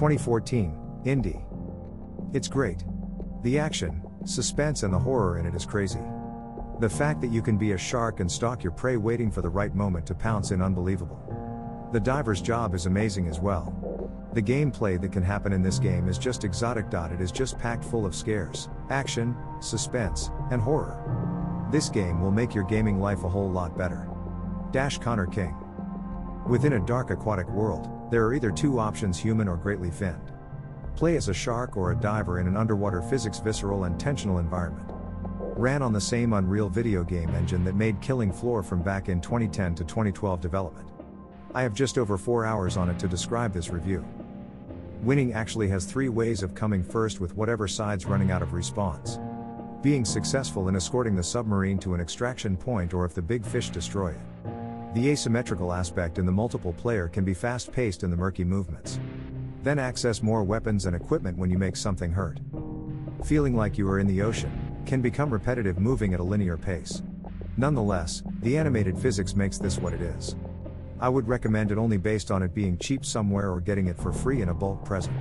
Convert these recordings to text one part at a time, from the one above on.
2014, Indie. It's great. The action, suspense, and the horror in it is crazy. The fact that you can be a shark and stalk your prey waiting for the right moment to pounce in unbelievable. The diver's job is amazing as well. The gameplay that can happen in this game is just exotic. It is just packed full of scares, action, suspense, and horror. This game will make your gaming life a whole lot better. Dash Connor King. Within a dark aquatic world, there are either two options human or greatly finned. Play as a shark or a diver in an underwater physics visceral and tensional environment ran on the same Unreal video game engine that made Killing Floor from back in 2010 to 2012 development. I have just over 4 hours on it to describe this review. Winning actually has three ways of coming first with whatever side's running out of respawns. Being successful in escorting the submarine to an extraction point or if the big fish destroy it. The asymmetrical aspect in the multiple player can be fast paced in the murky movements. Then access more weapons and equipment when you make something hurt. Feeling like you are in the ocean, can become repetitive moving at a linear pace. Nonetheless, the animated physics makes this what it is. I would recommend it only based on it being cheap somewhere or getting it for free in a bulk present.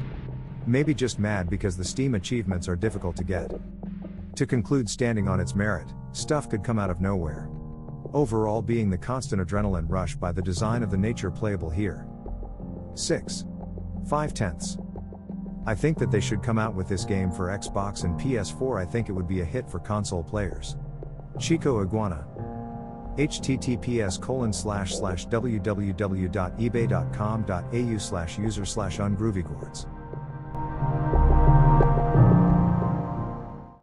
Maybe just mad because the Steam achievements are difficult to get. To conclude, standing on its merit, stuff could come out of nowhere. Overall, being the constant adrenaline rush by the design of the nature playable here. 6. 5 tenths. I think that they should come out with this game for Xbox and PS4. I think it would be a hit for console players. Chico Iguana. https colon slash slash www.ebay.com.au slash user slash.